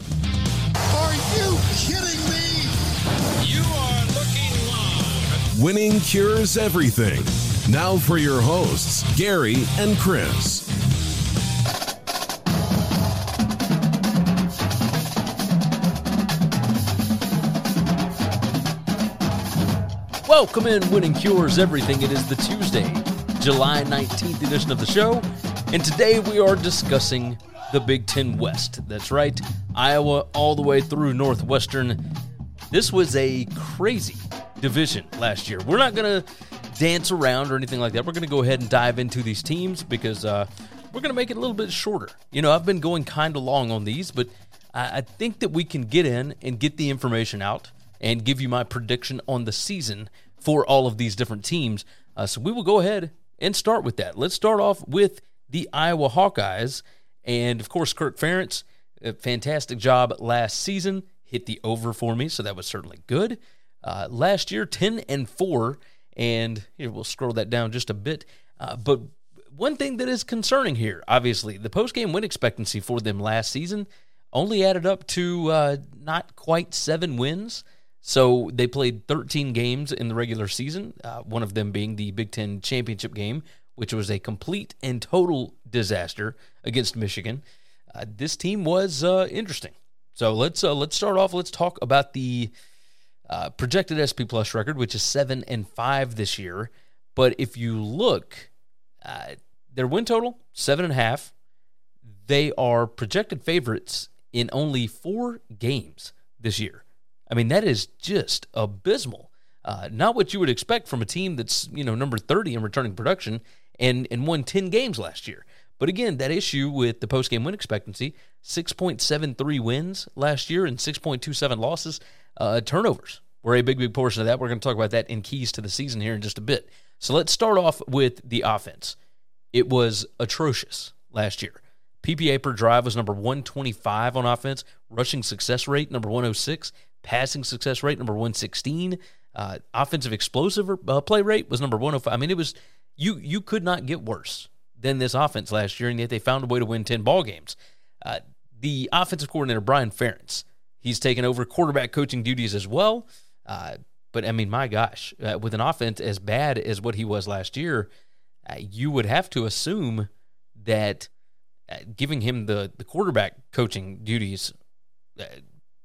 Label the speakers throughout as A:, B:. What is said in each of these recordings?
A: Are you kidding me?
B: You are looking loud.
C: Winning cures everything. Now for your hosts, Gary and Chris.
B: Welcome in, Winning Cures Everything. It is the Tuesday, July 19th edition of the show, and today we are discussing the Big Ten West. That's right, Iowa all the way through Northwestern. This was a crazy division last year. We're not going to dance around or anything like that. We're going to go ahead and dive into these teams because uh, we're going to make it a little bit shorter. You know, I've been going kind of long on these, but I, I think that we can get in and get the information out and give you my prediction on the season for all of these different teams. Uh, so we will go ahead and start with that. Let's start off with the Iowa Hawkeyes. And of course, Kirk Ferentz, a fantastic job last season, hit the over for me, so that was certainly good. Uh, last year, 10 and 4, and here we'll scroll that down just a bit. Uh, but one thing that is concerning here, obviously, the post game win expectancy for them last season only added up to uh, not quite seven wins. So they played 13 games in the regular season, uh, one of them being the Big Ten championship game, which was a complete and total disaster against Michigan. Uh, this team was uh, interesting. So let's uh, let's start off. Let's talk about the uh, projected SP Plus record, which is seven and five this year. But if you look, uh, their win total seven and a half. They are projected favorites in only four games this year. I mean, that is just abysmal. Uh, not what you would expect from a team that's you know number 30 in returning production and and won 10 games last year. But again, that issue with the post game win expectancy 6.73 wins last year and 6.27 losses. Uh, turnovers were a big, big portion of that. We're going to talk about that in keys to the season here in just a bit. So let's start off with the offense. It was atrocious last year. PPA per drive was number 125 on offense, rushing success rate number 106, passing success rate number 116, uh, offensive explosive uh, play rate was number 105. I mean, it was you you could not get worse than this offense last year, and yet they found a way to win 10 ball games. Uh, the offensive coordinator, Brian Ferentz, he's taken over quarterback coaching duties as well. Uh, but I mean, my gosh, uh, with an offense as bad as what he was last year, uh, you would have to assume that uh, giving him the, the quarterback coaching duties uh,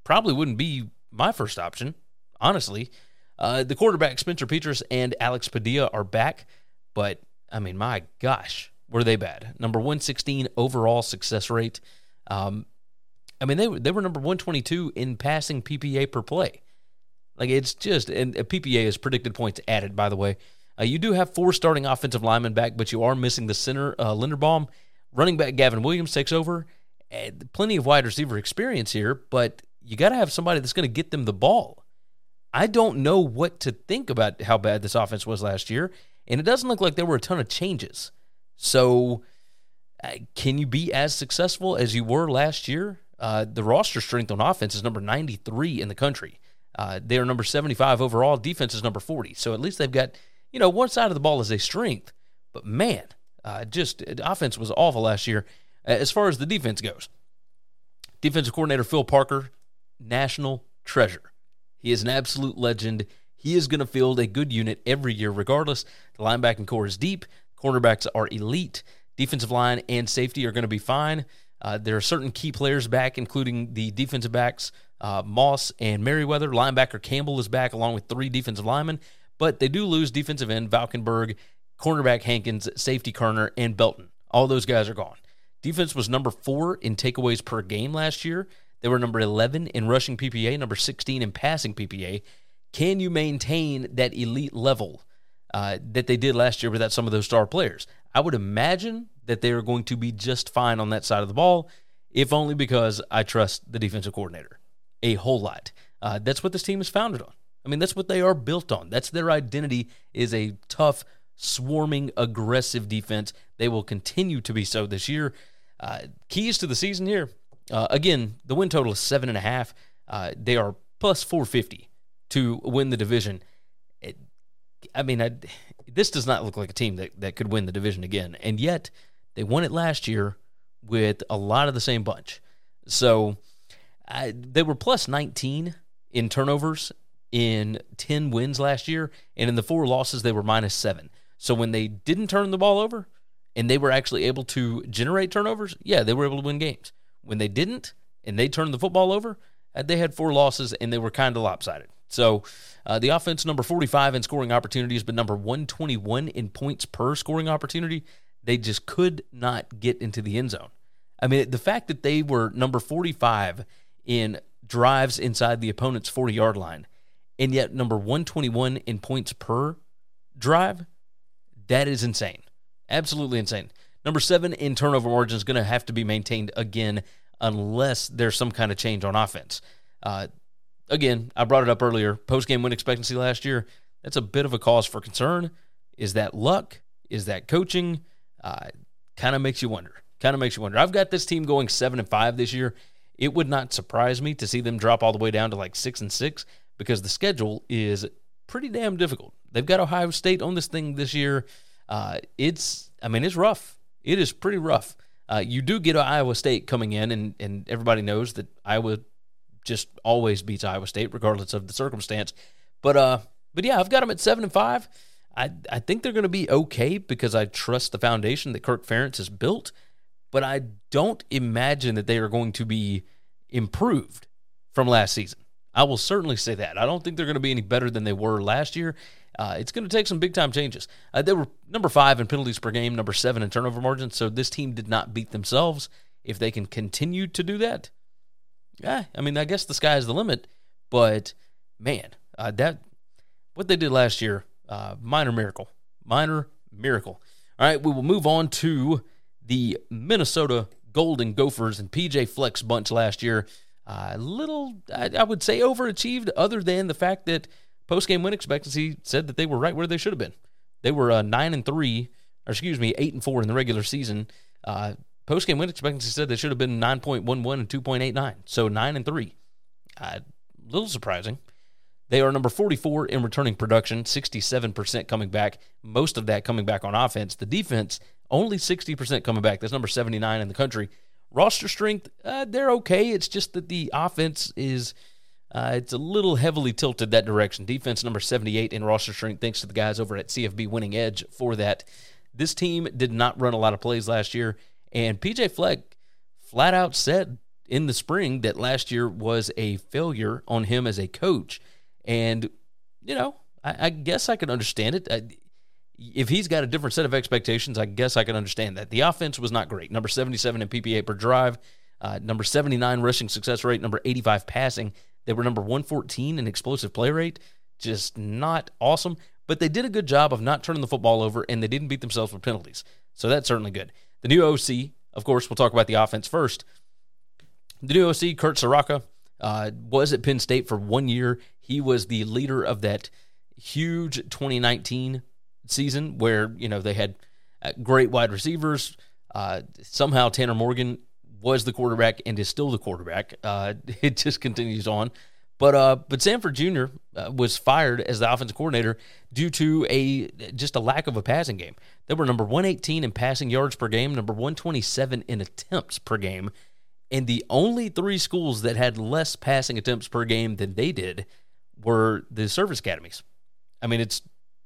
B: probably wouldn't be my first option, honestly. the quarterback, Spencer Petras and Alex Padilla, are back, but I mean, my gosh, were they bad? Number 116 overall success rate. Um, I mean, they they were number 122 in passing PPA per play. Like it's just and PPA is predicted points added. By the way, uh, you do have four starting offensive linemen back, but you are missing the center uh, Linderbaum. Running back Gavin Williams takes over. And plenty of wide receiver experience here, but you got to have somebody that's going to get them the ball. I don't know what to think about how bad this offense was last year, and it doesn't look like there were a ton of changes. So, uh, can you be as successful as you were last year? Uh, the roster strength on offense is number 93 in the country. Uh, they are number 75 overall. Defense is number 40. So at least they've got, you know, one side of the ball is a strength. But man, uh, just offense was awful last year as far as the defense goes. defensive coordinator Phil Parker, national treasure. He is an absolute legend. He is going to field a good unit every year, regardless. The linebacking core is deep, cornerbacks are elite, defensive line and safety are going to be fine. Uh, there are certain key players back, including the defensive backs uh, Moss and Merriweather. Linebacker Campbell is back, along with three defensive linemen, but they do lose defensive end Valkenburg, cornerback Hankins, safety Koerner, and Belton. All those guys are gone. Defense was number four in takeaways per game last year. They were number 11 in rushing PPA, number 16 in passing PPA. Can you maintain that elite level uh, that they did last year without some of those star players? I would imagine that they are going to be just fine on that side of the ball, if only because I trust the defensive coordinator a whole lot. Uh, that's what this team is founded on. I mean, that's what they are built on. That's their identity is a tough, swarming, aggressive defense. They will continue to be so this year. Uh, keys to the season here. Uh, again, the win total is seven and a half. Uh, they are plus 450 to win the division. I mean, I, this does not look like a team that, that could win the division again. And yet, they won it last year with a lot of the same bunch. So I, they were plus 19 in turnovers in 10 wins last year. And in the four losses, they were minus seven. So when they didn't turn the ball over and they were actually able to generate turnovers, yeah, they were able to win games. When they didn't and they turned the football over, uh, they had four losses and they were kind of lopsided. So uh, the offense number 45 in scoring opportunities, but number 121 in points per scoring opportunity. They just could not get into the end zone. I mean, the fact that they were number 45 in drives inside the opponent's 40 yard line, and yet number 121 in points per drive, that is insane. Absolutely insane. Number seven in turnover margin is going to have to be maintained again unless there's some kind of change on offense. Uh, again, I brought it up earlier. Post game win expectancy last year, that's a bit of a cause for concern. Is that luck? Is that coaching? Uh, kind of makes you wonder. Kind of makes you wonder. I've got this team going seven and five this year. It would not surprise me to see them drop all the way down to like six and six because the schedule is pretty damn difficult. They've got Ohio State on this thing this year. Uh, it's, I mean, it's rough. It is pretty rough. Uh, you do get Iowa State coming in, and, and everybody knows that Iowa just always beats Iowa State, regardless of the circumstance. But uh, but yeah, I've got them at seven and five. I I think they're going to be okay because I trust the foundation that Kirk Ferentz has built. But I don't imagine that they are going to be improved from last season. I will certainly say that. I don't think they're going to be any better than they were last year. Uh, it's going to take some big time changes. Uh, they were number five in penalties per game, number seven in turnover margin. So this team did not beat themselves. If they can continue to do that, yeah, I mean, I guess the sky is the limit. But man, uh, that what they did last year, uh, minor miracle, minor miracle. All right, we will move on to the Minnesota Golden Gophers and PJ Fleck's bunch last year. A uh, little, I, I, would say, overachieved, other than the fact that post game win expectancy said that they were right where they should have been. They were uh, nine and three, or excuse me, eight and four in the regular season. Post game win expectancy said they should have been nine point one one and two point eight nine. So nine and three. A uh, little surprising. They are number 44 in returning production, 67% coming back, most of that coming back on offense. The defense, only 60% coming back. That's number 79 in the country. Roster strength, uh, they're okay. It's just that the offense is uh, it's a little heavily tilted that direction. Defense number 78 in roster strength, thanks to the guys over at CFB Winning Edge for that. This team did not run a lot of plays last year, and PJ Fleck flat out said in the spring that last year was a failure on him as a coach. And, you know, I, I guess I can understand it. I, if he's got a different set of expectations, I guess I can understand that. The offense was not great. Number 77 in PPA per drive, uh, number 79 rushing success rate, number 85 passing. They were number 114 in explosive play rate. Just not awesome. But they did a good job of not turning the football over, and they didn't beat themselves with penalties. So that's certainly good. The new OC, of course, we'll talk about the offense first. The new OC, Kurt Ciarrocca, uh, was at Penn State for one year. He was the leader of that huge 2019 season where you know they had uh, great wide receivers. Uh, somehow Tanner Morgan was the quarterback and is still the quarterback. Uh, it just continues on. But uh, but Sanford Jr. Uh, was fired as the offensive coordinator due to a just a lack of a passing game. They were number 118 in passing yards per game, number 127 in attempts per game, And the only three schools that had less passing attempts per game than they did were the service academies. I mean, it's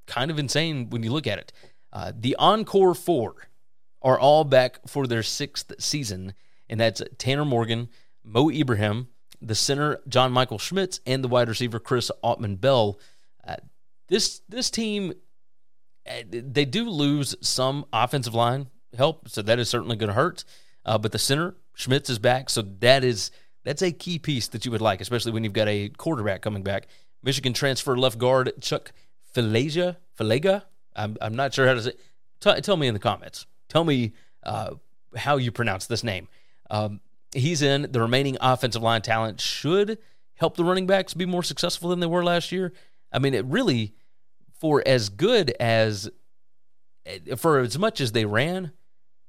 B: kind of insane when you look at it. Uh, the Encore Four are all back for their sixth season, and that's Tanner Morgan, Mo Ibrahim, the center John Michael Schmitz, and the wide receiver Chris Autman-Bell. Uh, this this team, uh, they do lose some offensive line help, so that is certainly going to hurt. Uh, but the center Schmitz is back, so that is that's a key piece that you would like, especially when you've got a quarterback coming back. Michigan transfer left guard Chuck Falaga. Falaga. I'm I'm not sure how to say. T- tell me in the comments. Tell me uh, how you pronounce this name. Um, he's in. The remaining offensive line talent should help the running backs be more successful than they were last year. I mean, it really, for as good as, for as much as they ran,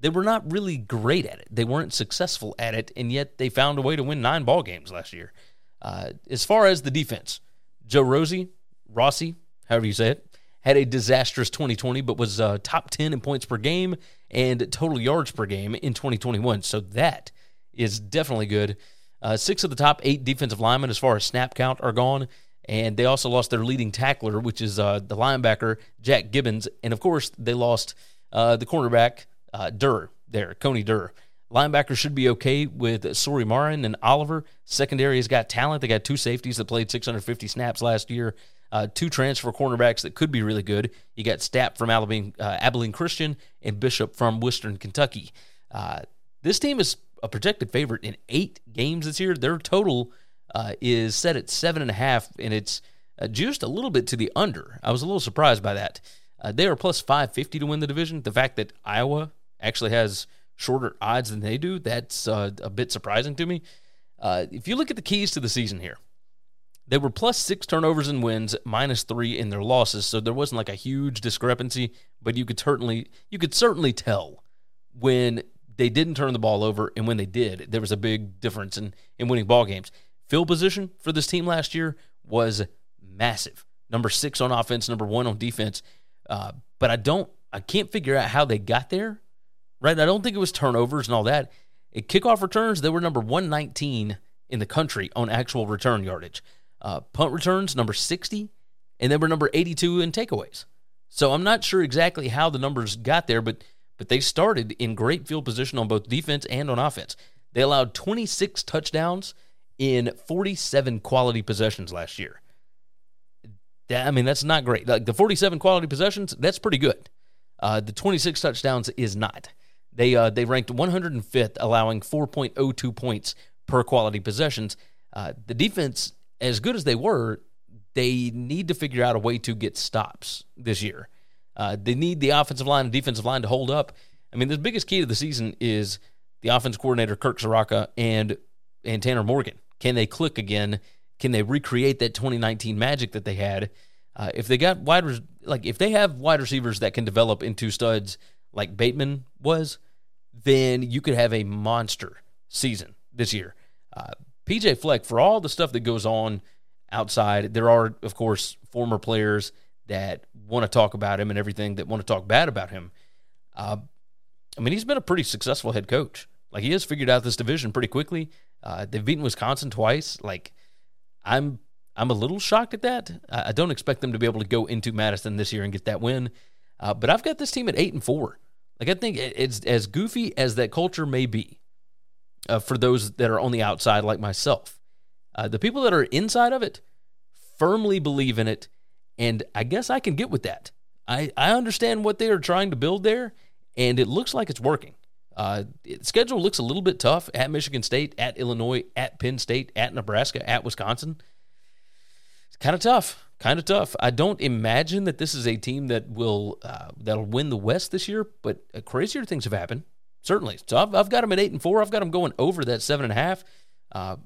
B: they were not really great at it. They weren't successful at it, and yet they found a way to win nine ball games last year. Uh, as far as the defense, Joe Rosie, Rossi, however you say it, had a disastrous 2020, but was uh, top 10 in points per game and total yards per game in 2021. So that is definitely good. Uh, six of the top eight defensive linemen, as far as snap count, are gone. And they also lost their leading tackler, which is uh, the linebacker, Jack Gibbens. And of course, they lost uh, the cornerback, uh, Durr, there, Coney Durr. Linebackers should be okay with Sori Marin and Oliver. Secondary has got talent. They got two safeties that played 650 snaps last year uh, two transfer cornerbacks that could be really good. You got Stapp from Abilene, uh, Christian and Bishop from Western Kentucky. Uh, this team is a projected favorite in eight games this year. Their total uh, is set at seven and a half, and it's uh, juiced a little bit to the under. I was a little surprised by that. Uh, they are plus 550 to win the division. The fact that Iowa actually has shorter odds than they do, that's a bit surprising to me. if you look at the keys to the season here, they were plus six turnovers and wins, minus three in their losses. So there wasn't like a huge discrepancy, but you could certainly you could certainly tell when they didn't turn the ball over and when they did, there was a big difference in, in winning ball games. Field position for this team last year was massive. Number six on offense, number one on defense. Uh, but I don't I can't figure out how they got there. Right? I don't think it was turnovers and all that. At kickoff returns, they were number 119 in the country on actual return yardage. Uh, punt returns, number 60, and then we're number 82 in takeaways. So I'm not sure exactly how the numbers got there, but but they started in great field position on both defense and on offense. They allowed 26 touchdowns in 47 quality possessions last year. That, I mean, that's not great. Like the 47 quality possessions, that's pretty good. Uh, the 26 touchdowns is not. They uh, they ranked 105th, allowing 4.02 points per quality possessions. Uh, the defense as good as they were, they need to figure out a way to get stops this year. Uh, they need the offensive line and defensive line to hold up. I mean, the biggest key to the season is the offense coordinator Kirk Ciarrocca and and Tanner Morgan. Can they click again? Can they recreate that 2019 magic that they had? Uh, if they got wide like if they have wide receivers that can develop into studs like Bateman was, then you could have a monster season this year. Uh, PJ Fleck, for all the stuff that goes on outside, there are, of course, former players that want to talk about him and everything that want to talk bad about him. Uh, I mean, he's been a pretty successful head coach. Like he has figured out this division pretty quickly. Uh, they've beaten Wisconsin twice. Like I'm, I'm a little shocked at that. I, don't expect them to be able to go into Madison this year and get that win. Uh, but I've got this team at eight and four. Like I think it's as goofy as that culture may be uh, for those that are on the outside, like myself. Uh, the people that are inside of it firmly believe in it, and I guess I can get with that. I, I understand what they are trying to build there, and it looks like it's working. Uh, schedule looks a little bit tough at Michigan State, at Illinois, at Penn State, at Nebraska, at Wisconsin. It's kind of tough, kind of tough. I don't imagine that this is a team that will uh, that'll win the West this year, but uh, crazier things have happened certainly. So I've, I've got them at eight and four. I've got them going over that seven and a half. Uh,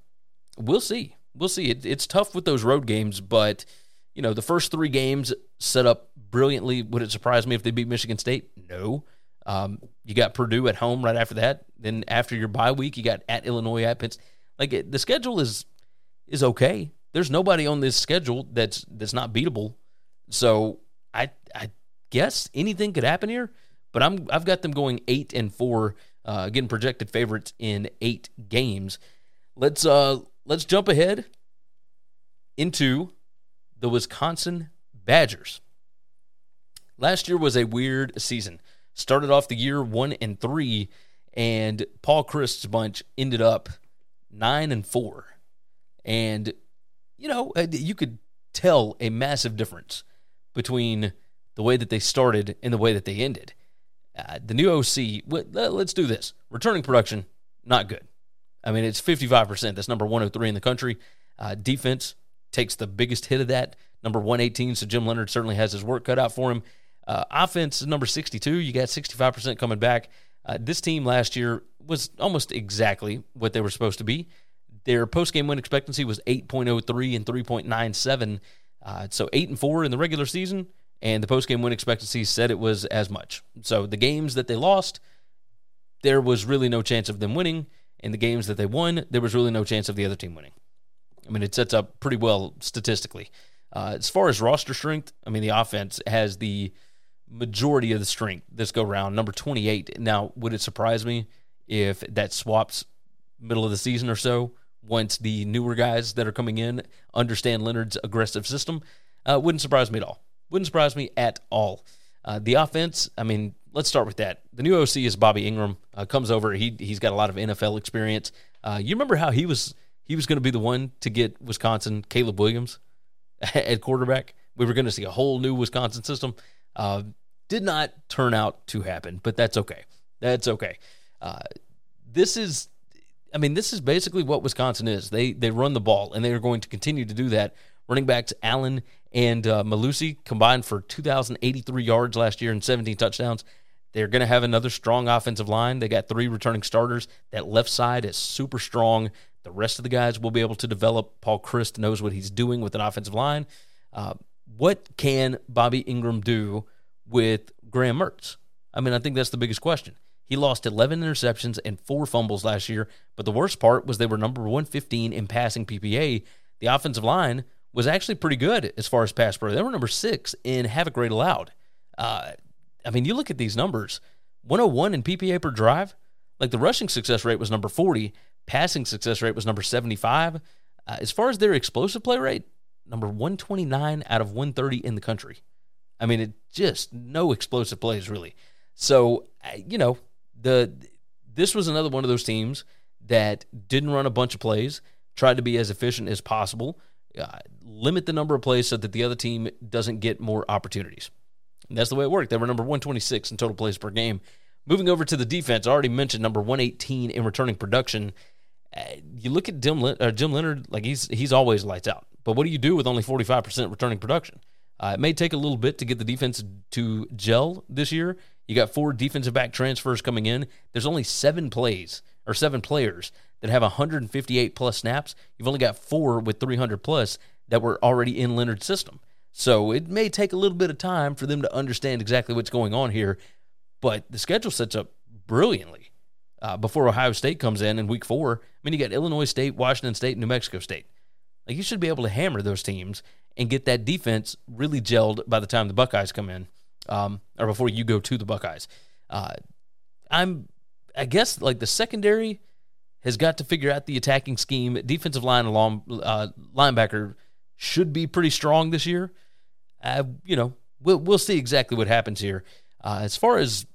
B: we'll see. We'll see. It, it's tough with those road games, but you know the first three games set up brilliantly. Would it surprise me if they beat Michigan State? No. Um, you got Purdue at home right after that. Then after your bye week, you got at Illinois at Penn. Like it, the schedule is is okay. There's nobody on this schedule that's that's not beatable. So I I guess anything could happen here. But I'm I've got them going eight and four Uh, again, projected favorites in eight games. Let's uh let's jump ahead into the Wisconsin Badgers. Last year was a weird season. Started off the year one and three, and Paul Chryst's bunch ended up nine and four. And you know, uh, you could tell a massive difference between the way that they started and the way that they ended. Uh, the new OC, let's do this. Returning production, not good. I mean, it's 55%. That's number 103 in the country. Uh, defense takes the biggest hit of that, number 118. So Jim Leonhard certainly has his work cut out for him. Uh, offense is number 62. You got 65% coming back. Uh, this team last year was almost exactly what they were supposed to be. Their post game win expectancy was 8.03 and 3.97. Uh, so 8 and 4 in the regular season, and the post game win expectancy said it was as much. So the games that they lost, there was really no chance of them winning. In the games that they won, there was really no chance of the other team winning. I mean, it sets up pretty well statistically. Uh, as far as roster strength, I mean, the offense has the majority of the strength this go round, number 28. Now, would it surprise me if that swaps middle of the season or so once the newer guys that are coming in understand Leonhard's aggressive system? Uh, wouldn't surprise me at all. Wouldn't surprise me at all. Uh, the offense, I mean, let's start with that. The new OC is Bobby Engram. Uh, comes over. He he's got a lot of NFL experience. Uh, you remember how he was he was going to be the one to get Wisconsin Caleb Williams at quarterback. We were going to see a whole new Wisconsin system. Uh, did not turn out to happen, but that's okay. That's okay. Uh, this is, I mean, this is basically what Wisconsin is. They they run the ball, and they are going to continue to do that. Running backs Allen and uh, Mellusi combined for 2,083 yards last year and 17 touchdowns. They're going to have another strong offensive line. They got three returning starters. That left side is super strong. The rest of the guys will be able to develop. Paul Chryst knows what he's doing with an offensive line. Uh, what can Bobby Engram do with Graham Mertz? I mean, I think that's the biggest question. He lost 11 interceptions and four fumbles last year, but the worst part was they were number 115 in passing PPA. The offensive line was actually pretty good as far as pass pro. They were number six in havoc rate allowed. Uh, I mean, you look at these numbers 101 in PPA per drive. Like the rushing success rate was number 40, passing success rate was number 75. Uh, as far as their explosive play rate, number 129 out of 130 in the country. I mean, it just no explosive plays really. So, you know, the this was another one of those teams that didn't run a bunch of plays, tried to be as efficient as possible, uh, limit the number of plays so that the other team doesn't get more opportunities. And that's the way it worked. They were number 126 in total plays per game. Moving over to the defense, I already mentioned number 118 in returning production. You look at Jim, uh, Jim Leonhard, like he's he's always lights out. But what do you do with only 45% returning production? Uh, it may take a little bit to get the defense to gel this year. You got four defensive back transfers coming in. There's only seven plays or seven players that have 158 plus snaps. You've only got four with 300 plus that were already in Leonhard's system. So it may take a little bit of time for them to understand exactly what's going on here. But the schedule sets up brilliantly uh, before Ohio State comes in in week four. I mean, you got Illinois State, Washington State, New Mexico State. Like you should be able to hammer those teams and get that defense really gelled by the time the Buckeyes come in, um, or before you go to the Buckeyes. Uh, I'm, I guess, like the secondary has got to figure out the attacking scheme. Defensive line along uh, linebacker should be pretty strong this year. Uh, you know, we'll we'll see exactly what happens here. Uh, as far as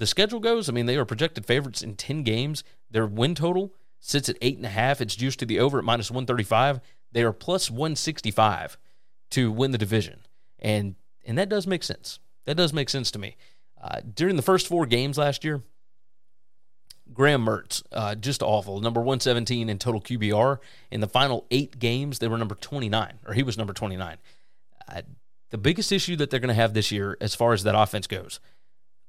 B: the schedule goes, I mean, they are projected favorites in ten games. Their win total sits at eight and a half. It's juiced to the over at minus one thirty five. They are plus one sixty five to win the division, and and that does make sense. That does make sense to me. Uh, during the first four games last year, Graham Mertz, uh, just awful. Number 117 in total QBR. In the final eight games, they were number 29, or he was number 29. Uh, the biggest issue that they're going to have this year, as far as that offense goes,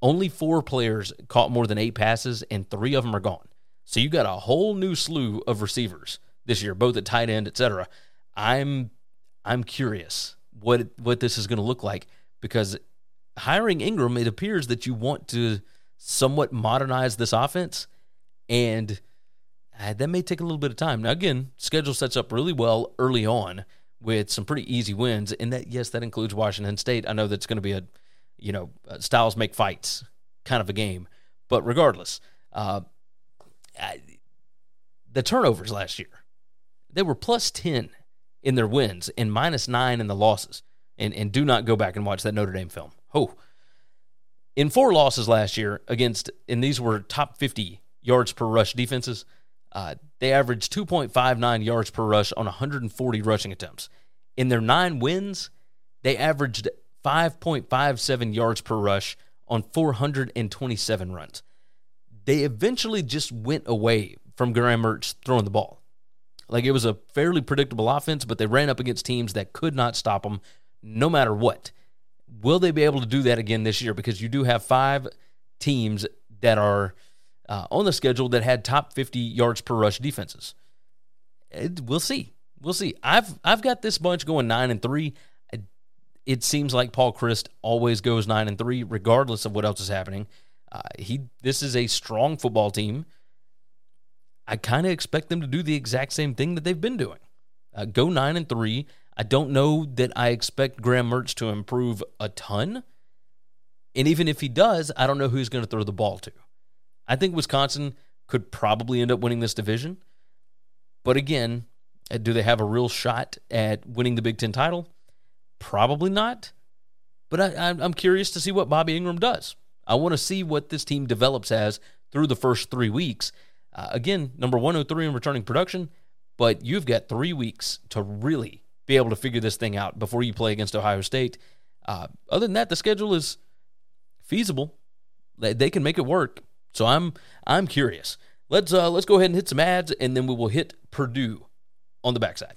B: only four players caught more than eight passes, and three of them are gone. So you got a whole new slew of receivers this year, both at tight end, etc. I'm I'm curious what what this is going to look like because hiring Engram, it appears that you want to somewhat modernize this offense, and uh, that may take a little bit of time. Now, again, schedule sets up really well early on with some pretty easy wins, and that yes, that includes Washington State. I know that's going to be a you know styles make fights kind of a game, but regardless, Uh, I, the turnovers last year, they were plus 10 in their wins and minus nine in the losses. And, and do not go back and watch that Notre Dame film. Oh, in four losses last year against, and these were top 50 yards per rush defenses, uh, they averaged 2.59 yards per rush on 140 rushing attempts. In their nine wins, they averaged 5.57 yards per rush on 427 runs. They eventually just went away from Graham Mertz throwing the ball. Like it was a fairly predictable offense, but they ran up against teams that could not stop them no matter what. Will they be able to do that again this year? Because you do have five teams that are uh, on the schedule that had top 50 yards per rush defenses. It, we'll see. We'll see. I've I've got this bunch going nine and three. It seems like Paul Chryst always goes nine and three, regardless of what else is happening. Uh, he this is a strong football team. I kind of expect them to do the exact same thing that they've been doing. Uh, go nine and three. I don't know that I expect Graham Mertz to improve a ton. And even if he does, I don't know who he's going to throw the ball to. I think Wisconsin could probably end up winning this division. But again, uh, do they have a real shot at winning the Big Ten title? Probably not. But I, am curious to see what Bobby Engram does. I want to see what this team develops as through the first three weeks. Uh, again, number 103 in returning production, but you've got three weeks to really be able to figure this thing out before you play against Ohio State. Uh, other than that, the schedule is feasible. They, they can make it work. So I'm I'm curious. Let's uh, let's go ahead and hit some ads, and then we will hit Purdue on the backside.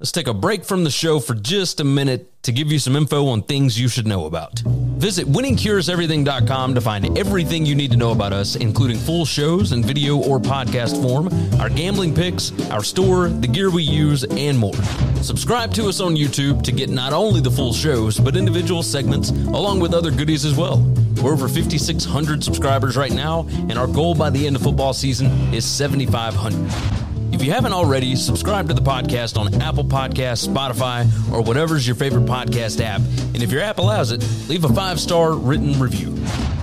B: Let's take a break from the show for just a minute to give you some info on things you should know about. Visit winningcureseverything.com to find everything you need to know about us, including full shows in video or podcast form, our gambling picks, our store, the gear we use, and more. Subscribe to us on YouTube to get not only the full shows, but individual segments along with other goodies as well. We're over 5,600 subscribers right now, and our goal by the end of football season is 7,500. If you haven't already, subscribe to the podcast on Apple Podcasts, Spotify, or whatever's your favorite podcast app. And if your app allows it, leave a five star written review.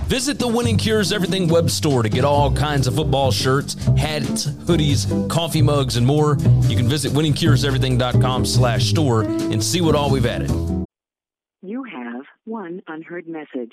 B: Visit the Winning Cures Everything web store to get all kinds of football shirts, hats, hoodies, coffee mugs, and more. You can visit winningcureseverything.com slash store and see what all we've added.
D: You have one unheard message.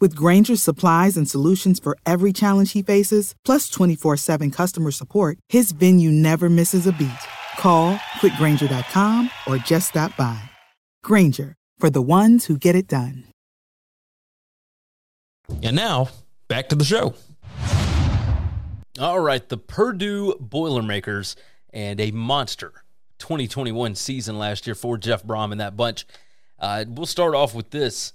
E: With Grainger's supplies and solutions for every challenge he faces, plus 24 7 customer support, his venue never misses a beat. Call quickgranger.com or just stop by. Grainger, for the ones who get it done.
B: And now, back to the show. All right, the Purdue Boilermakers and a monster 2021 season last year for Jeff Brohm and that bunch. Uh, we'll start off with this.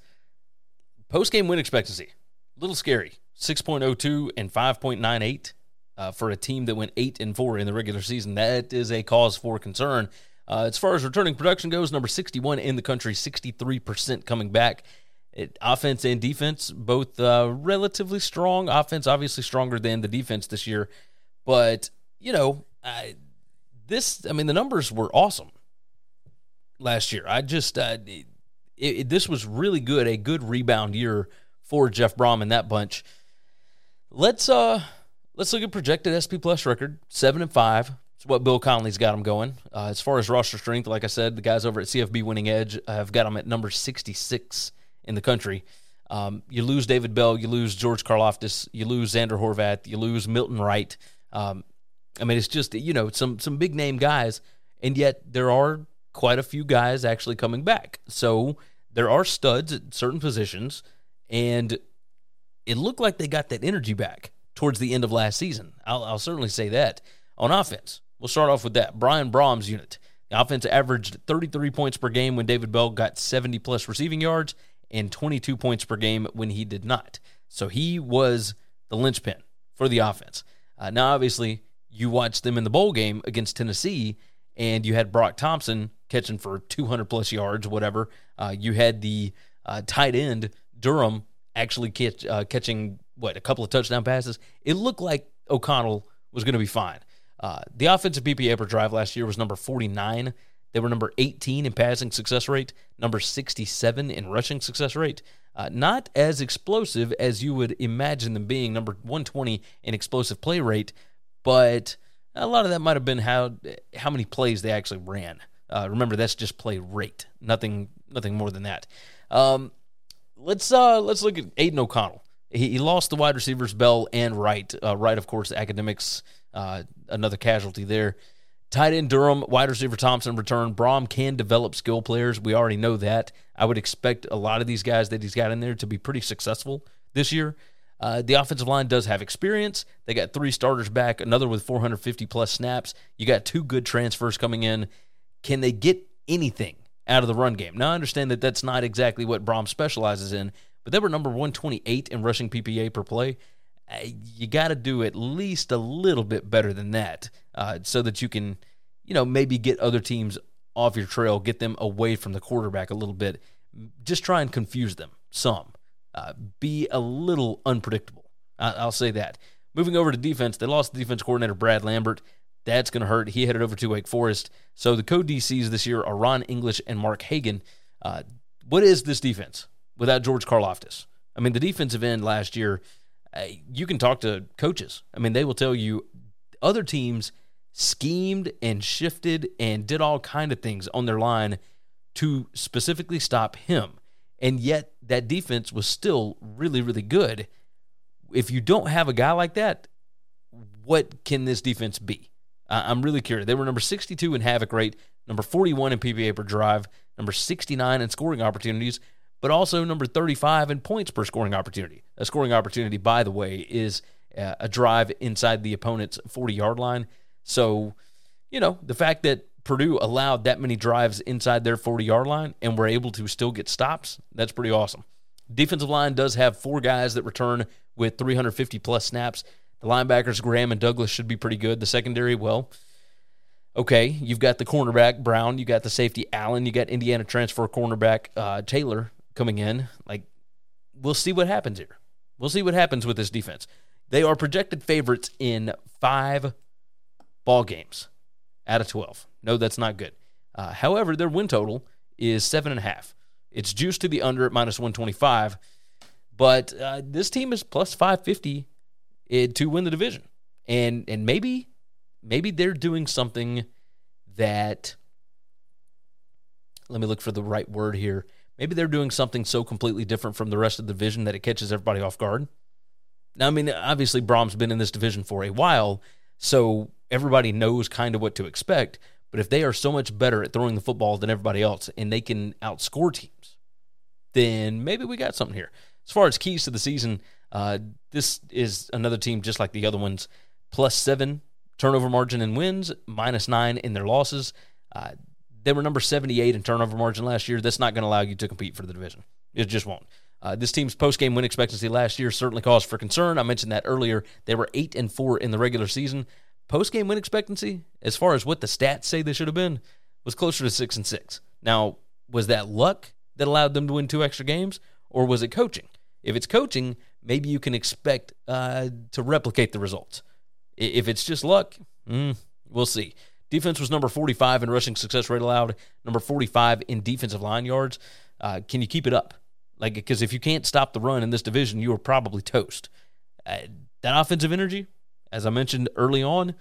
B: Post game win expectancy, a little scary. 6.02 and 5.98 uh, for a team that went 8 and 4 in the regular season. That is a cause for concern. Uh, as far as returning production goes, number 61 in the country, 63% coming back. It, offense and defense, both uh, relatively strong. Offense, obviously, stronger than the defense this year. But, you know, I, this, I mean, the numbers were awesome last year. I just, uh, it, it, this was really good, a good rebound year for Jeff Brohm and that bunch. Let's uh let's look at projected SP Plus record seven and five. It's what Bill Connelly's got them going. Uh, as far as roster strength, like I said, the guys over at CFB Winning Edge have got them at number sixty six in the country. Um, you lose David Bell, you lose George Karlaftis, you lose Xander Horvath, you lose Milton Wright. Um, I mean, it's just you know some some big name guys, and yet there are quite a few guys actually coming back. So there are studs at certain positions, and it looked like they got that energy back towards the end of last season. I'll, I'll certainly say that. On offense, we'll start off with that. Brian Brohm's unit. The offense averaged 33 points per game when David Bell got 70 plus receiving yards and 22 points per game when he did not. So he was the linchpin for the offense. Uh, now, obviously, you watched them in the bowl game against Tennessee, and you had Broc Thompson catching for 200 plus yards, whatever. Uh, you had the uh, tight end Durham actually catch, uh, catching what a couple of touchdown passes. It looked like O'Connell was going to be fine. Uh, the offensive PPA per drive last year was number 49. They were number 18 in passing success rate, number 67 in rushing success rate. Uh, not as explosive as you would imagine them being, number 120 in explosive play rate, but a lot of that might have been how how many plays they actually ran. Uh, remember, that's just play rate, nothing nothing more than that. Um, let's uh, let's look at Aidan O'Connell. He, he, lost the wide receivers Bell and Wright. Uh, Wright, of course, academics, uh, another casualty there. Tight end Durham, wide receiver Thompson return. Brohm can develop skill players. We already know that. I would expect a lot of these guys that he's got in there to be pretty successful this year. Uh, the offensive line does have experience. They got three starters back, another with 450 plus snaps. You got two good transfers coming in. Can they get anything out of the run game? Now, I understand that that's not exactly what Brohm specializes in, but they were number 128 in rushing PPA per play. Uh, you got to do at least a little bit better than that uh, so that you can, you know, maybe get other teams off your trail, get them away from the quarterback a little bit. Just try and confuse them some uh, be a little unpredictable. I- will say that. Moving over to defense, they lost defense coordinator Brad Lambert. That's going to hurt. He headed over to Wake Forest. So the co DCs this year are Ron English and Mark Hagen. Uh, what is this defense without George Karlaftis? I mean, the defensive end last year, uh, you can talk to coaches. I mean, they will tell you other teams schemed and shifted and did all kind of things on their line to specifically stop him and yet that defense was still really, really good. If you don't have a guy like that, what can this defense be? Uh, I'm really curious. They were number 62 in havoc rate, number 41 in PPA per drive, number 69 in scoring opportunities, but also number 35 in points per scoring opportunity. A scoring opportunity, by the way, is uh, a drive inside the opponent's 40 yard line. So, you know, the fact that Purdue allowed that many drives inside their 40 yard line and were able to still get stops, that's pretty awesome. Defensive line does have four guys that return with 350 plus snaps. The linebackers, Graham and Douglas, should be pretty good. The secondary, well, okay, you've got the cornerback, Brown. You got the safety, Allen. You got Indiana transfer cornerback, uh, Taylor, coming in. Like, we'll see what happens here. We'll see what happens with this defense. They are projected favorites in five ball games out of 12. No, that's not good. Uh, however, their win total is seven and a half. It's juiced to the under at minus 125, but uh, this team is plus 550 to win the division. And and maybe maybe they're doing something that let me look for the right word here. Maybe they're doing something so completely different from the rest of the division that it catches everybody off guard. Now, I mean, obviously, Brohm's been in this division for a while, so everybody knows kind of what to expect. But if they are so much better at throwing the football than everybody else and they can outscore teams, then maybe we got something here. As far as keys to the season, uh, this is another team just like the other ones, plus seven turnover margin in wins, minus nine in their losses. Uh, they were number 78 in turnover margin last year. That's not going to allow you to compete for the division. It just won't. Uh, this team's post-game win expectancy last year certainly caused for concern. I mentioned that earlier. They were eight and four in the regular season. Post game win expectancy, as far as what the stats say they should have been, was closer to six and six. Now, was that luck that allowed them to win two extra games, or was it coaching? If it's coaching, maybe you can expect uh, to replicate the results. If it's just luck, mm, we'll see. Defense was number 45 in rushing success rate allowed, number 45 in defensive line yards. Uh, can you keep it up? Like, because if you can't stop the run in this division, you are probably toast. Uh, that offensive energy, as I mentioned early on,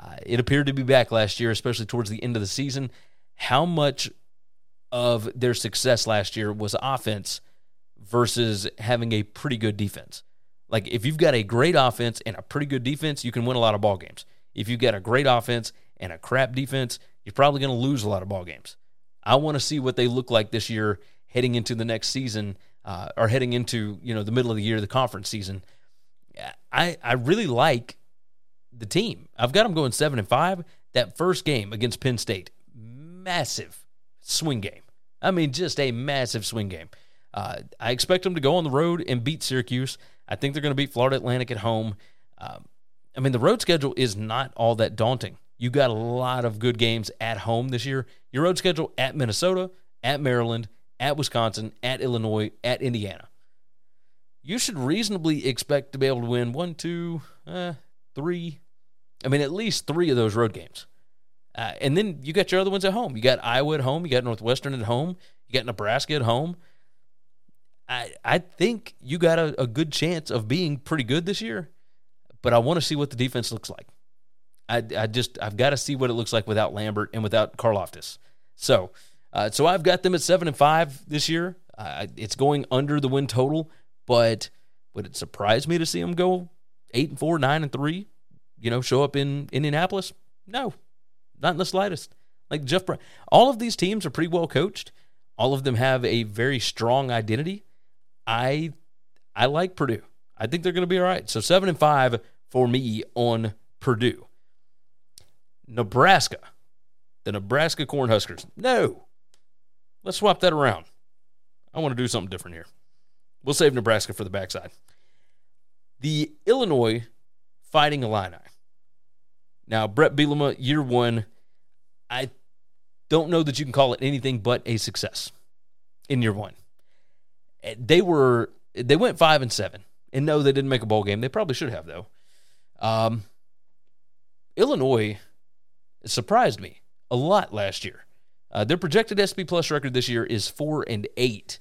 B: uh, it appeared to be back last year, especially towards the end of the season. How much of their success last year was offense versus having a pretty good defense? Like if you've got a great offense and a pretty good defense, you can win a lot of ball games. if you've got a great offense and a crap defense, you're probably going to lose a lot of ball games. I want to see what they look like this year heading into the next season uh, or heading into you know the middle of the year, the conference season. I I really like the team. I've got them going seven and five. That first game against Penn State, massive swing game. I mean, just a massive swing game. Uh, I expect them to go on the road and beat Syracuse. I think they're going to beat Florida Atlantic at home. Um, I mean, the road schedule is not all that daunting. You got a lot of good games at home this year. Your road schedule at Minnesota, at Maryland, at Wisconsin, at Illinois, at Indiana. You should reasonably expect to be able to win one, two, uh, three. I mean, at least three of those road games. Uh, and then you got your other ones at home. You got Iowa at home. You got Northwestern at home. You got Nebraska at home. I I think you got a, a good chance of being pretty good this year, but I want to see what the defense looks like. I, I just I've got to see what it looks like without Lambert and without Karlaftis. So uh, so I've got them at seven and five this year. Uh, it's going under the win total, but would it surprise me to see them go eight and four, nine and three? You know, show up in Indianapolis? No, not in the slightest. Like Jeff Brohm, all of these teams are pretty well coached. All of them have a very strong identity. I I like Purdue. I think they're going to be all right. So seven and five for me on Purdue. Nebraska, the Nebraska Cornhuskers. No, Let's swap that around. I want to do something different here. We'll save Nebraska for the backside. The Illinois Fighting Illini. Now, Brett Bielema, year one, I don't know that you can call it anything but a success in year one. They were they went five and seven, and no, they didn't make a bowl game. They probably should have though. Um, Illinois surprised me a lot last year. Uh, their projected SP Plus record this year is four and eight.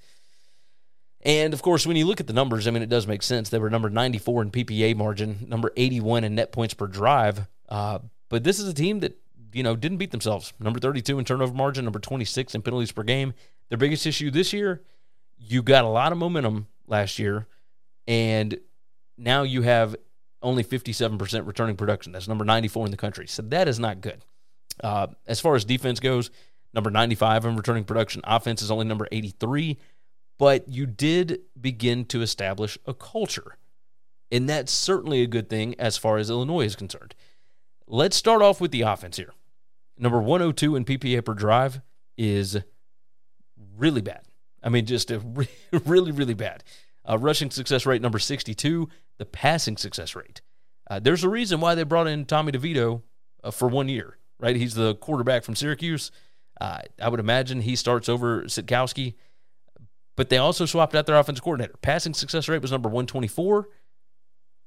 B: And of course, when you look at the numbers, I mean, it does make sense. They were number 94 in PPA margin, number 81 in net points per drive. Uh, but this is a team that, you know, didn't beat themselves. Number 32 in turnover margin, number 26 in penalties per game. Their biggest issue this year, you got a lot of momentum last year, and now you have only 57% returning production. That's number 94 in the country. So that is not good. Uh, as far as defense goes, number 95 in returning production. Offense is only number 83, but you did begin to establish a culture. And that's certainly a good thing as far as Illinois is concerned. Let's start off with the offense here. Number 102 in PPA per drive is really bad. I mean, just a re- really, really bad. Uh, rushing success rate number 62, the passing success rate. Uh, there's a reason why they brought in Tommy DeVito uh, for one year, right? He's the quarterback from Syracuse. Uh, I would imagine he starts over Sitkowski, but they also swapped out their offensive coordinator. Passing success rate was number 124.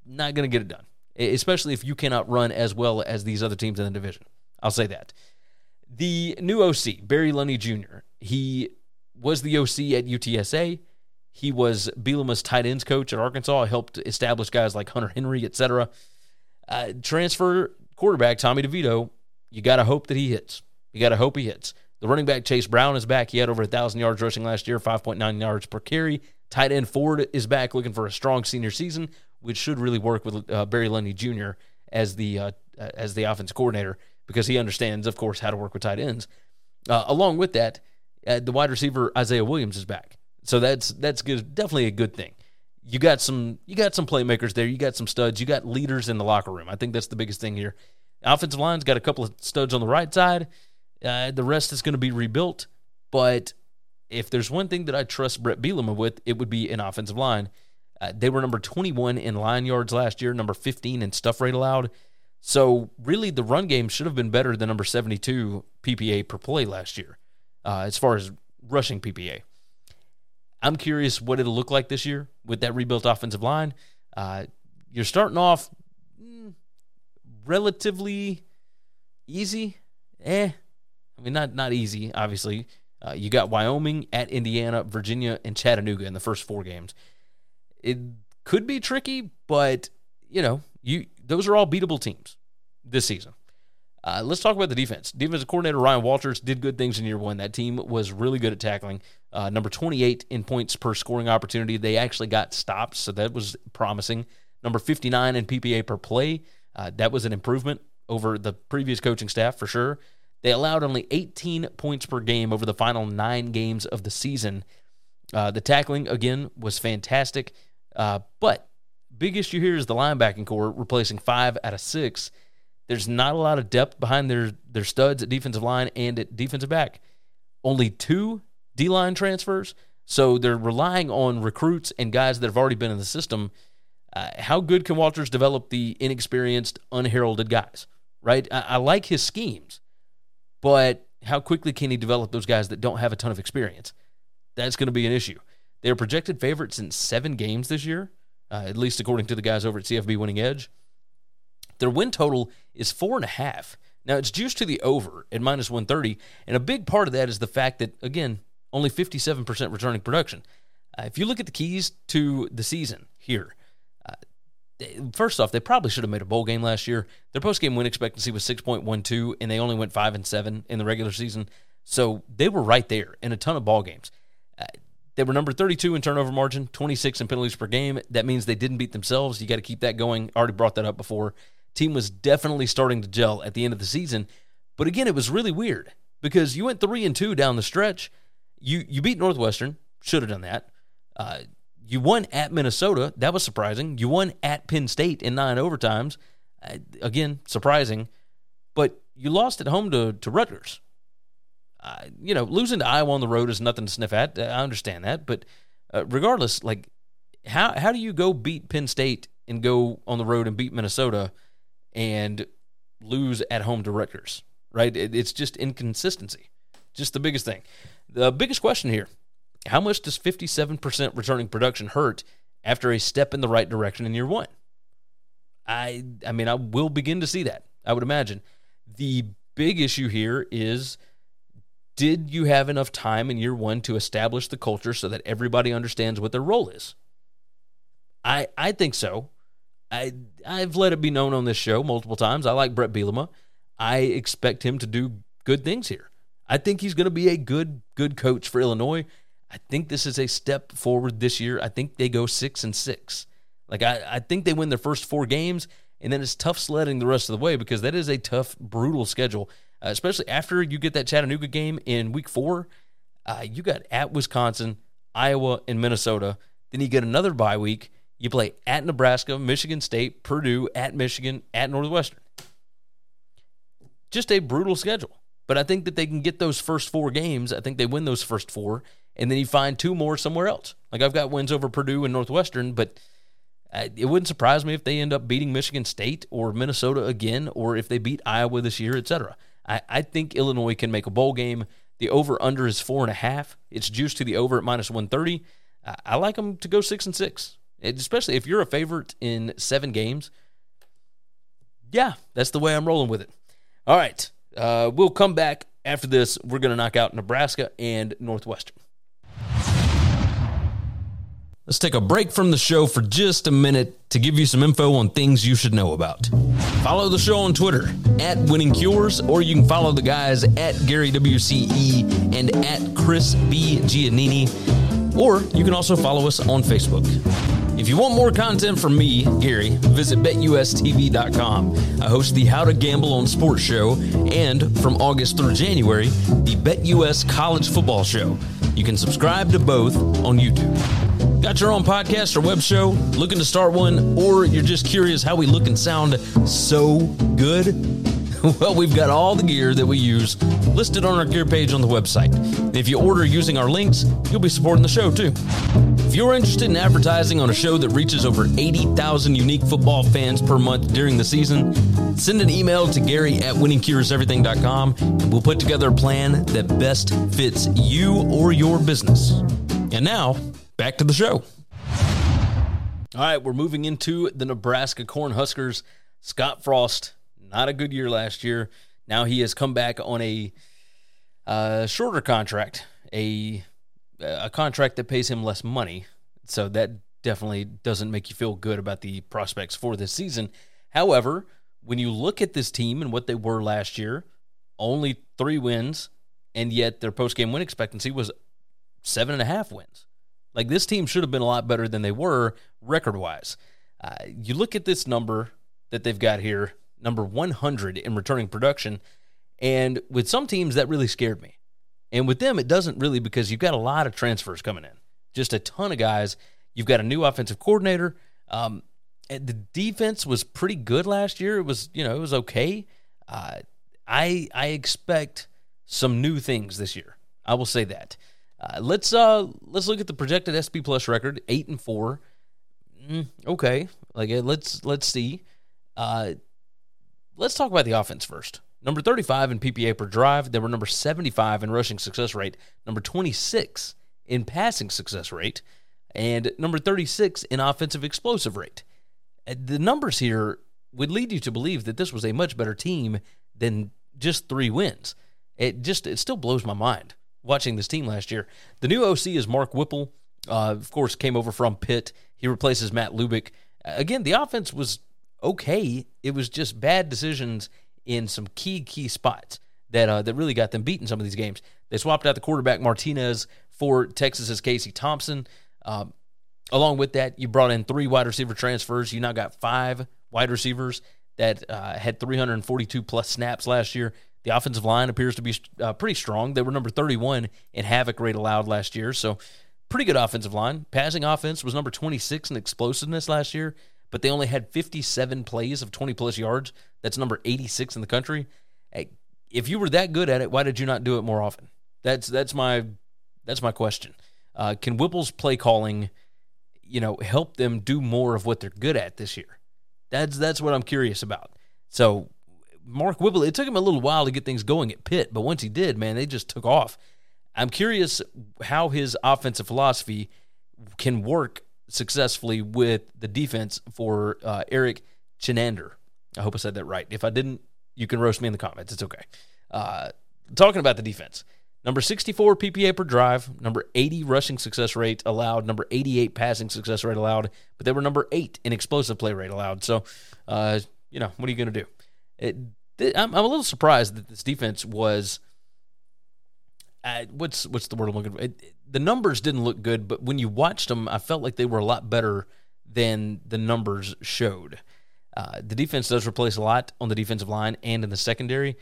B: Not going to get it done, especially if you cannot run as well as these other teams in the division. I'll say that. The new OC, Barry Lunney Jr., he was the OC at UTSA. He was Bielema's tight ends coach at Arkansas. Helped establish guys like Hunter Henry, etc. Uh, transfer quarterback Tommy DeVito. You got to hope that he hits. You got to hope he hits. The running back Chase Brown is back. He had over 1,000 yards rushing last year, 5.9 yards per carry. Tight end Ford is back looking for a strong senior season, which should really work with uh, Barry Lunney Jr. as the uh, as the offense coordinator because he understands, of course, how to work with tight ends. Uh, along with that, uh, the wide receiver Isaiah Williams is back, so that's that's good, definitely a good thing. You got some you got some playmakers there. You got some studs. You got leaders in the locker room. I think that's the biggest thing here. offensive line's got a couple of studs on the right side. Uh, the rest is going to be rebuilt. But if there's one thing that I trust Brett Bielema with, it would be an offensive line. Uh, they were number 21 in line yards last year, number 15 in stuff rate allowed. So really, the run game should have been better than number 72 PPA per play last year, uh, as far as rushing PPA. I'm curious what it'll look like this year with that rebuilt offensive line. Uh, you're starting off mm, relatively easy. Eh, I mean, not not easy, obviously. Uh, you got Wyoming at Indiana, Virginia, and Chattanooga in the first four games. It could be tricky, but you know, you those are all beatable teams this season. Uh, let's talk about the defense. Defensive coordinator Ryan Walters did good things in year one. That team was really good at tackling. Uh, number 28 in points per scoring opportunity. They actually got stopped, so that was promising. Number 59 in PPA per play. Uh, that was an improvement over the previous coaching staff for sure. They allowed only 18 points per game over the final nine games of the season. Uh, the tackling, again, was fantastic. Uh, but big issue here is the linebacking core replacing five out of six. There's not a lot of depth behind their, their studs at defensive line and at defensive back. Only two D line transfers. So they're relying on recruits and guys that have already been in the system. Uh, how good can Walters develop the inexperienced, unheralded guys? Right? I, I like his schemes, but how quickly can he develop those guys that don't have a ton of experience? That's going to be an issue. They're projected favorites in seven games this year, uh, at least according to the guys over at CFB Winning Edge. Their win total is four and a half. Now it's juiced to the over at minus 130, and a big part of that is the fact that again only 57% returning production. Uh, if you look at the keys to the season here, uh, first off, they probably should have made a bowl game last year. Their post game win expectancy was 6.12, and they only went five and seven in the regular season, so they were right there in a ton of ball games. Uh, they were number 32 in turnover margin, 26 in penalties per game. That means they didn't beat themselves. You got to keep that going. Already brought that up before. Team was definitely starting to gel at the end of the season, but again, it was really weird because you went three and two down the stretch you you beat Northwestern, should have done that. Uh, you won at Minnesota, that was surprising. You won at Penn State in nine overtimes, uh, again surprising. But you lost at home to to Rutgers. Uh, you know, losing to Iowa on the road is nothing to sniff at. I understand that, but uh, regardless, like how how do you go beat Penn State and go on the road and beat Minnesota and lose at home to Rutgers? Right? It, it's just inconsistency. Just the biggest thing. The biggest question here how much does 57% returning production hurt after a step in the right direction in year one? I, I mean, I will begin to see that, I would imagine. The big issue here is did you have enough time in year one to establish the culture so that everybody understands what their role is? I, I think so. I, I've let it be known on this show multiple times. I like Brett Bielema. I expect him to do good things here. I think he's going to be a good good coach for Illinois. I think this is a step forward this year. I think they go six and six. Like I, I think they win their first four games, and then it's tough sledding the rest of the way because that is a tough, brutal schedule. Uh, especially after you get that Chattanooga game in week four, uh, you got at Wisconsin, Iowa, and Minnesota. Then you get another bye week. You play at Nebraska, Michigan State, Purdue, at Michigan, at Northwestern. Just a brutal schedule. But I think that they can get those first four games. I think they win those first four, and then you find two more somewhere else. Like I've got wins over Purdue and Northwestern, but uh, it wouldn't surprise me if they end up beating Michigan State or Minnesota again, or if they beat Iowa this year, etc. I, I think Illinois can make a bowl game. The over under is four and a half. It's juiced to the over at minus one thirty. I, I like them to go six and six, especially if you're a favorite in seven games. Yeah, that's the way I'm rolling with it. All right. Uh, we'll come back after this. We're going to knock out Nebraska and Northwestern. Let's take a break from the show for just a minute to give you some info on things you should know about. Follow the show on Twitter at Winning Cures, or you can follow the guys at Gary WCE and at Chris B. Giannini, or you can also follow us on Facebook. If you want more content from me, Gary, visit betustv.com. I host the How to Gamble on Sports show and from August through January, the BetUS College Football Show. You can subscribe to both on YouTube. Got your own podcast or web show? Looking to start one? Or you're just curious how we look and sound so good? Well, we've got all the gear that we use listed on our gear page on the website. If you order using our links, you'll be supporting the show too. If you're interested in advertising on a show that reaches over 80,000 unique football fans per month during the season, send an email to Gary at winningcureseverything.com and we'll put together a plan that best fits you or your business. And now, back to the show. All right, we're moving into the Nebraska Cornhuskers. Scott Frost not a good year last year. Now he has come back on a uh, shorter contract, a a contract that pays him less money. So that definitely doesn't make you feel good about the prospects for this season. However, when you look at this team and what they were last year, only three wins, and yet their post game win expectancy was seven and a half wins. Like this team should have been a lot better than they were record wise. Uh, you look at this number that they've got here number 100 in returning production. And with some teams, that really scared me. And with them, it doesn't really because you've got a lot of transfers coming in, just a ton of guys. You've got a new offensive coordinator. Um, the defense was pretty good last year. It was, you know, it was okay. Uh, I I expect some new things this year. I will say that. Uh, let's uh let's look at the projected SP Plus record, eight and four. Mm, okay, like let's let's see. Uh, let's talk about the offense first. Number 35 in PPA per drive. They were number 75 in rushing success rate, number 26 in passing success rate, and number 36 in offensive explosive rate. Uh, the numbers here would lead you to believe that this was a much better team than just three wins. It just it still blows my mind watching this team last year. The new OC is Mark Whipple. Uh, of course, came over from Pitt. He replaces Matt Lubick. Again, the offense was okay. It was just bad decisions in some key key spots that uh, that really got them beat in some of these games. They swapped out the quarterback Martinez for Texas's Casey Thompson. Um, along with that, you brought in three wide receiver transfers. You now got five wide receivers that uh, had 342 plus snaps last year. The offensive line appears to be uh, pretty strong. They were number 31 in havoc rate allowed last year, so pretty good offensive line. Passing offense was number 26 in explosiveness last year, but they only had 57 plays of 20 plus yards. That's number 86 in the country. If you were that good at it, why did you not do it more often? That's that's my that's my question. Uh, can Whipple's play calling, you know, help them do more of what they're good at this year? That's that's what I'm curious about. So Mark Whipple, it took him a little while to get things going at Pitt, but once he did, man, they just took off. I'm curious how his offensive philosophy can work successfully with the defense for uh, Erik Chinander. I hope I said that right. If I didn't, you can roast me in the comments. It's okay. Uh, talking about the defense. Number 64 PPA per drive, number 80 rushing success rate allowed, number 88 passing success rate allowed, but they were number 8 in explosive play rate allowed. So, uh, you know, what are you going to do? It, I'm, I'm a little surprised that this defense was. Uh, what's what's the word I'm looking for? It, the numbers didn't look good, but when you watched them, I felt like they were a lot better than the numbers showed. Uh, the defense does replace a lot on the defensive line and in the secondary.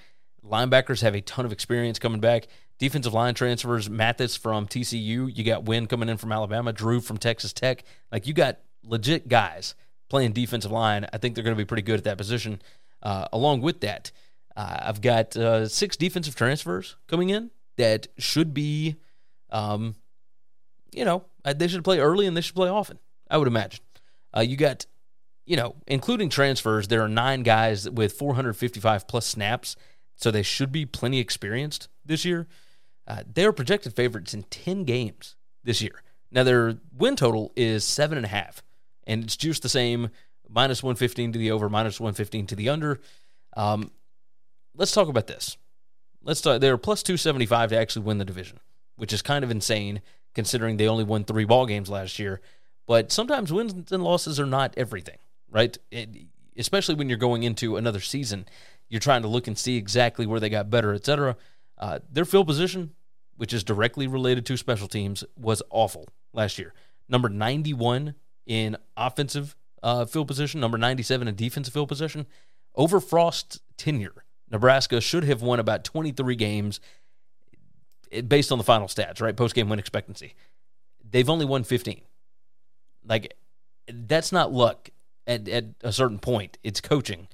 B: Linebackers have a ton of experience coming back. Defensive line transfers: Mathis from TCU, you got Wynn coming in from Alabama, Drew from Texas Tech. Like you got legit guys playing defensive line. I think they're going to be pretty good at that position. Uh, along with that, uh, I've got uh, six defensive transfers coming in that should be, um, you know, uh, they should play early and they should play often. I would imagine. Uh, you got, you know, including transfers, there are nine guys with 455 plus snaps, so they should be plenty experienced this year. Uh, they are projected favorites in 10 games this year. Now, their win total is seven and a half, and it's just the same minus 115 to the over, minus 115 to the under. Um, let's talk about this. Let's start. They're plus 275 to actually win the division, which is kind of insane considering they only won three ball games last year. But sometimes wins and losses are not everything, right? It, especially when you're going into another season, you're trying to look and see exactly where they got better, etc. Uh, their field position, which is directly related to special teams, was awful last year. Number 91 in offensive uh, field position, number 97 in defensive field position. Over Frost's tenure, Nebraska should have won about 23 games based on the final stats, right? Post game win expectancy. They've only won 15. Like, that's not luck at, at a certain point, it's coaching.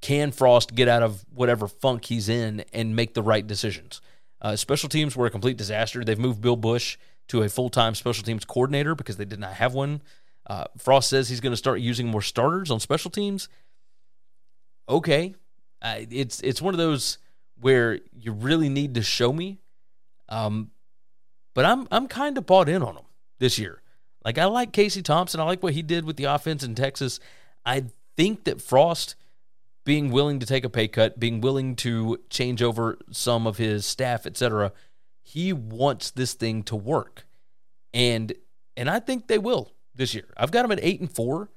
B: Can Frost get out of whatever funk he's in and make the right decisions? Uh, special teams were a complete disaster. They've moved Bill Bush to a full time special teams coordinator because they did not have one uh, Frost says he's going to start using more starters on special teams. Okay, uh, it's it's one of those where you really need to show me. Um, but I'm I'm kind of bought in on him this year. Like I like Casey Thompson. I like what he did with the offense in Texas. I think that Frost being willing to take a pay cut, being willing to change over some of his staff, etc. He wants this thing to work. And and I think they will this year. I've got them at eight and four.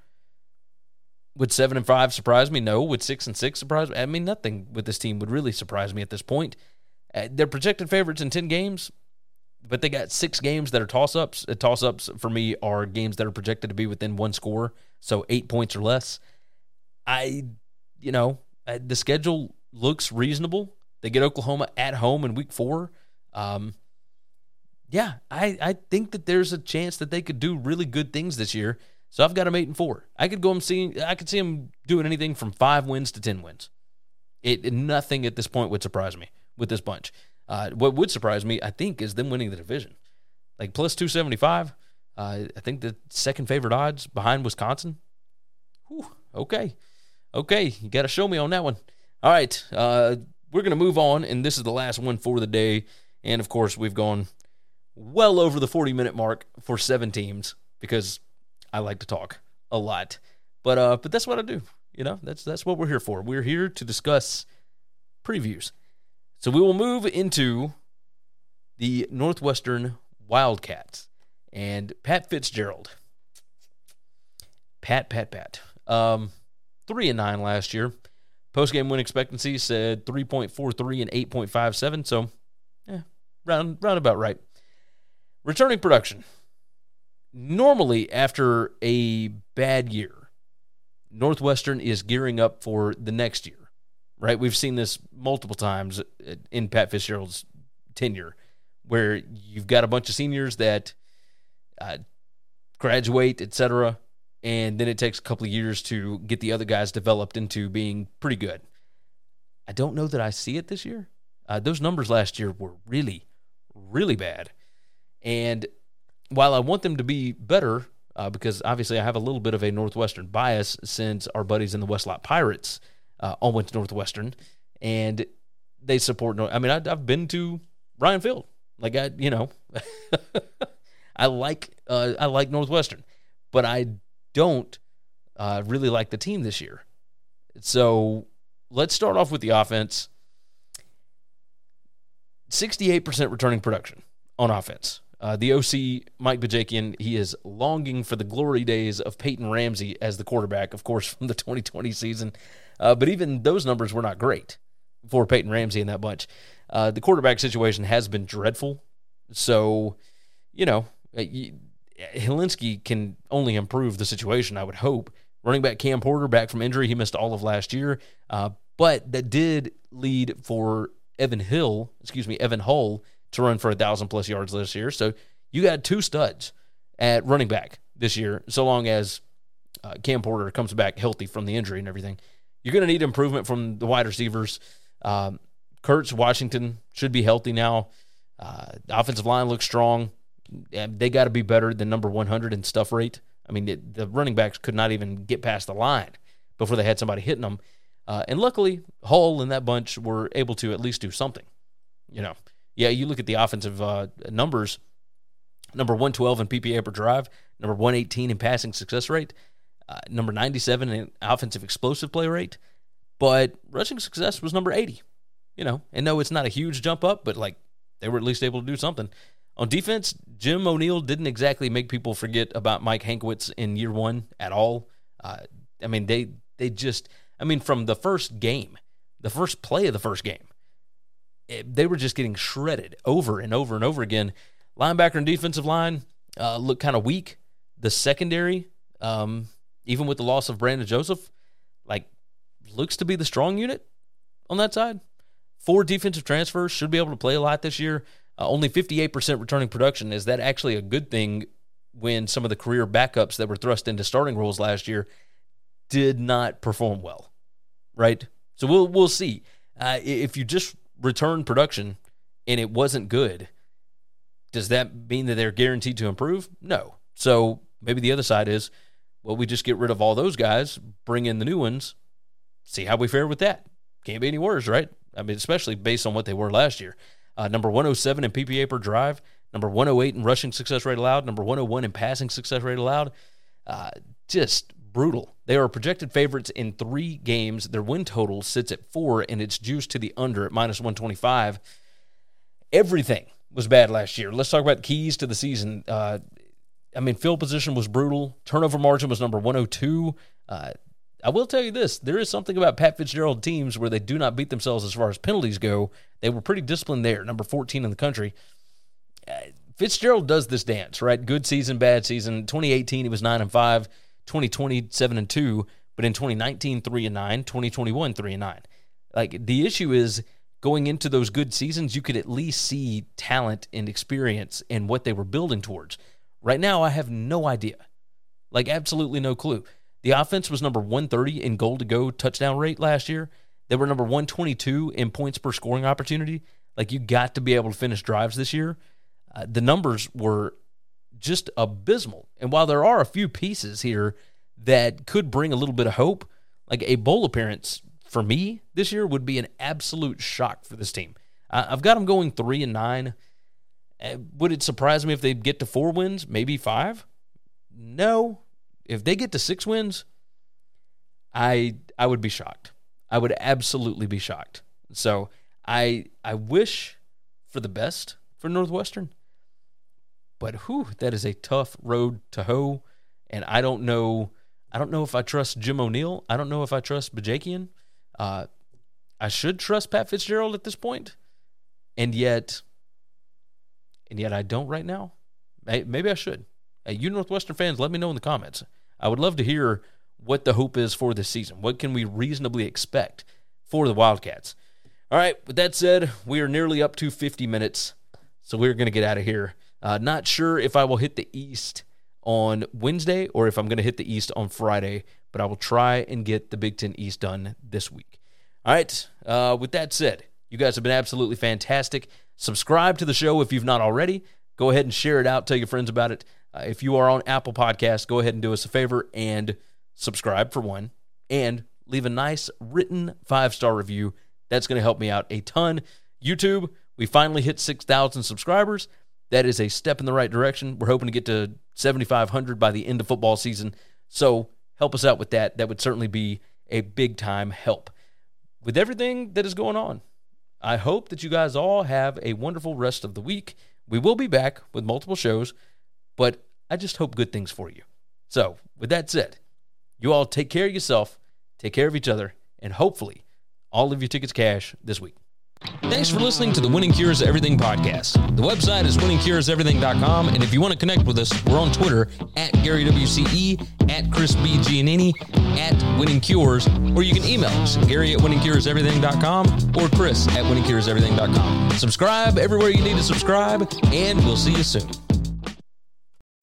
B: Would seven and five surprise me? No. Would six and six surprise me? I mean, nothing with this team would really surprise me at this point. Uh, they're projected favorites in ten games, but they got six games that are toss ups. Uh, toss ups for me are games that are projected to be within one score, so eight points or less. I you know, uh, the schedule looks reasonable. They get Oklahoma at home in week four. Um, yeah, I, I think that there's a chance that they could do really good things this year. So I've got them eight and four. I could go them see. I could see them doing anything from five wins to ten wins. It nothing at this point would surprise me with this bunch. Uh, what would surprise me, I think, is them winning the division, like plus two seventy five. Uh, I think the second favorite odds behind Wisconsin. Whew, okay, okay, you got to show me on that one. All right, uh, we're gonna move on, and this is the last one for the day. And of course, we've gone well over the 40 minute mark for seven teams because I like to talk a lot. But uh, but that's what I do. You know, that's that's what we're here for. We're here to discuss previews. So we will move into the Northwestern Wildcats and Pat Fitzgerald. Pat, Pat, Pat. Um, three and nine last year. Post game win expectancy said 3.43 and 8.57. So, yeah, round round about right. Returning production. Normally, after a bad year, Northwestern is gearing up for the next year, right? We've seen this multiple times in Pat Fitzgerald's tenure, where you've got a bunch of seniors that uh, graduate, etc., and then it takes a couple of years to get the other guys developed into being pretty good. I don't know that I see it this year. Uh, those numbers last year were really, really bad. And while I want them to be better, uh, because obviously I have a little bit of a Northwestern bias since our buddies in the Westlot Pirates uh, all went to Northwestern and they support. North- I mean, I, have been to Ryan Field. Like I, you know, I like uh, I like Northwestern, but I don't uh, really like the team this year. So let's start off with the offense. 68% returning production on offense. Uh, the OC, Mike Bajakian, he is longing for the glory days of Peyton Ramsey as the quarterback, of course, from the 2020 season. Uh, but even those numbers were not great for Peyton Ramsey in that bunch. Uh, the quarterback situation has been dreadful. So, you know, uh, Hilinski can only improve the situation, I would hope. Running back Cam Porter back from injury. He missed all of last year. Uh, but that did lead for Evan Hill, excuse me, Evan Hull to run for a thousand plus yards this year. So you got two studs at running back this year, so long as uh, Cam Porter comes back healthy from the injury and everything. You're going to need improvement from the wide receivers. Um, Kurtz Washington should be healthy now. Uh, the offensive line looks strong. They got to be better than number 100 in stuff rate. I mean, it, the running backs could not even get past the line before they had somebody hitting them. Uh, and luckily, Hull and that bunch were able to at least do something. You know, yeah, you look at the offensive uh, numbers number 112 in PPA per drive, number 118 in passing success rate, uh, number 97 in offensive explosive play rate, but rushing success was number 80. You know, and no, it's not a huge jump up, but like they were at least able to do something. On defense, Jim O'Neill didn't exactly make people forget about Mike Hankwitz in year one at all. Uh, I mean, they they just, I mean, from the first game, the first play of the first game, they were just getting shredded over and over and over again. Linebacker and defensive line uh, look kind of weak. The secondary, um, even with the loss of Brandon Joseph, like looks to be the strong unit on that side. Four defensive transfers should be able to play a lot this year. Uh, only 58% returning production. Is that actually a good thing when some of the career backups that were thrust into starting roles last year did not perform well? Right? So we'll we'll see. Uh, if you just return production and it wasn't good, does that mean that they're guaranteed to improve? No. So maybe the other side is, well, we just get rid of all those guys, bring in the new ones, see how we fare with that. Can't be any worse, right? I mean, especially based on what they were last year. Uh, number 107 in PPA per drive, number 108 in rushing success rate allowed, number 101 in passing success rate allowed. Uh, just brutal. They are projected favorites in three games. Their win total sits at four, and it's juiced to the under at minus 125. Everything was bad last year. Let's talk about keys to the season. Uh, I mean, field position was brutal. Turnover margin was number 102. Uh, I will tell you this: there is something about Pat Fitzgerald teams where they do not beat themselves as far as penalties go. They were pretty disciplined there, number 14 in the country. Uh, Fitzgerald does this dance, right? Good season, bad season. 2018, he was nine and five. 2020, seven and two. but in 2019, 3 and 9, 2021, 3 and 9. Like the issue is going into those good seasons, you could at least see talent and experience and what they were building towards. Right now, I have no idea. Like, absolutely no clue. The offense was number 130 in goal to go touchdown rate last year. They were number 122 in points per scoring opportunity. Like, you got to be able to finish drives this year. Uh, the numbers were just abysmal. And while there are a few pieces here that could bring a little bit of hope, like a bowl appearance for me this year would be an absolute shock for this team. I've got them going three and nine. Uh, would it surprise me if they get to four wins, maybe five? No. If they get to six wins, I I would be shocked. I would absolutely be shocked. So I I wish for the best for Northwestern, but whew, that is a tough road to hoe. And I don't know. I don't know if I trust Jim O'Neill. I don't know if I trust Bajakian. Uh, I should trust Pat Fitzgerald at this point, and yet, and yet I don't right now. Maybe I should. Hey, you Northwestern fans, let me know in the comments. I would love to hear what the hope is for this season. What can we reasonably expect for the Wildcats? All right, with that said, we are nearly up to 50 minutes, so we're going to get out of here. Uh, not sure if I will hit the East on Wednesday or if I'm going to hit the East on Friday, but I will try and get the Big Ten East done this week. All right, uh, with that said, you guys have been absolutely fantastic. Subscribe to the show if you've not already. Go ahead and share it out. Tell your friends about it. Uh, if you are on Apple Podcasts, go ahead and do us a favor and subscribe for one, and leave a nice written five star review. That's going to help me out a ton. YouTube, we finally hit 6,000 subscribers. That is a step in the right direction. We're hoping to get to 7,500 by the end of football season. So help us out with that. That would certainly be a big time help. With everything that is going on, I hope that you guys all have a wonderful rest of the week. We will be back with multiple shows, but I just hope good things for you. So, with that said, you all take care of yourself, take care of each other, and hopefully all of your tickets cash this week. Thanks for listening to the Winning Cures Everything podcast. The website is winningcureseverything.com, and if you want to connect with us, we're on Twitter at GaryWCE, at Chris B. Giannini, at Winning Cures, or you can email us, Gary at winningcureseverything.com or Chris at winningcureseverything.com. Subscribe everywhere you need to subscribe, and we'll see you soon.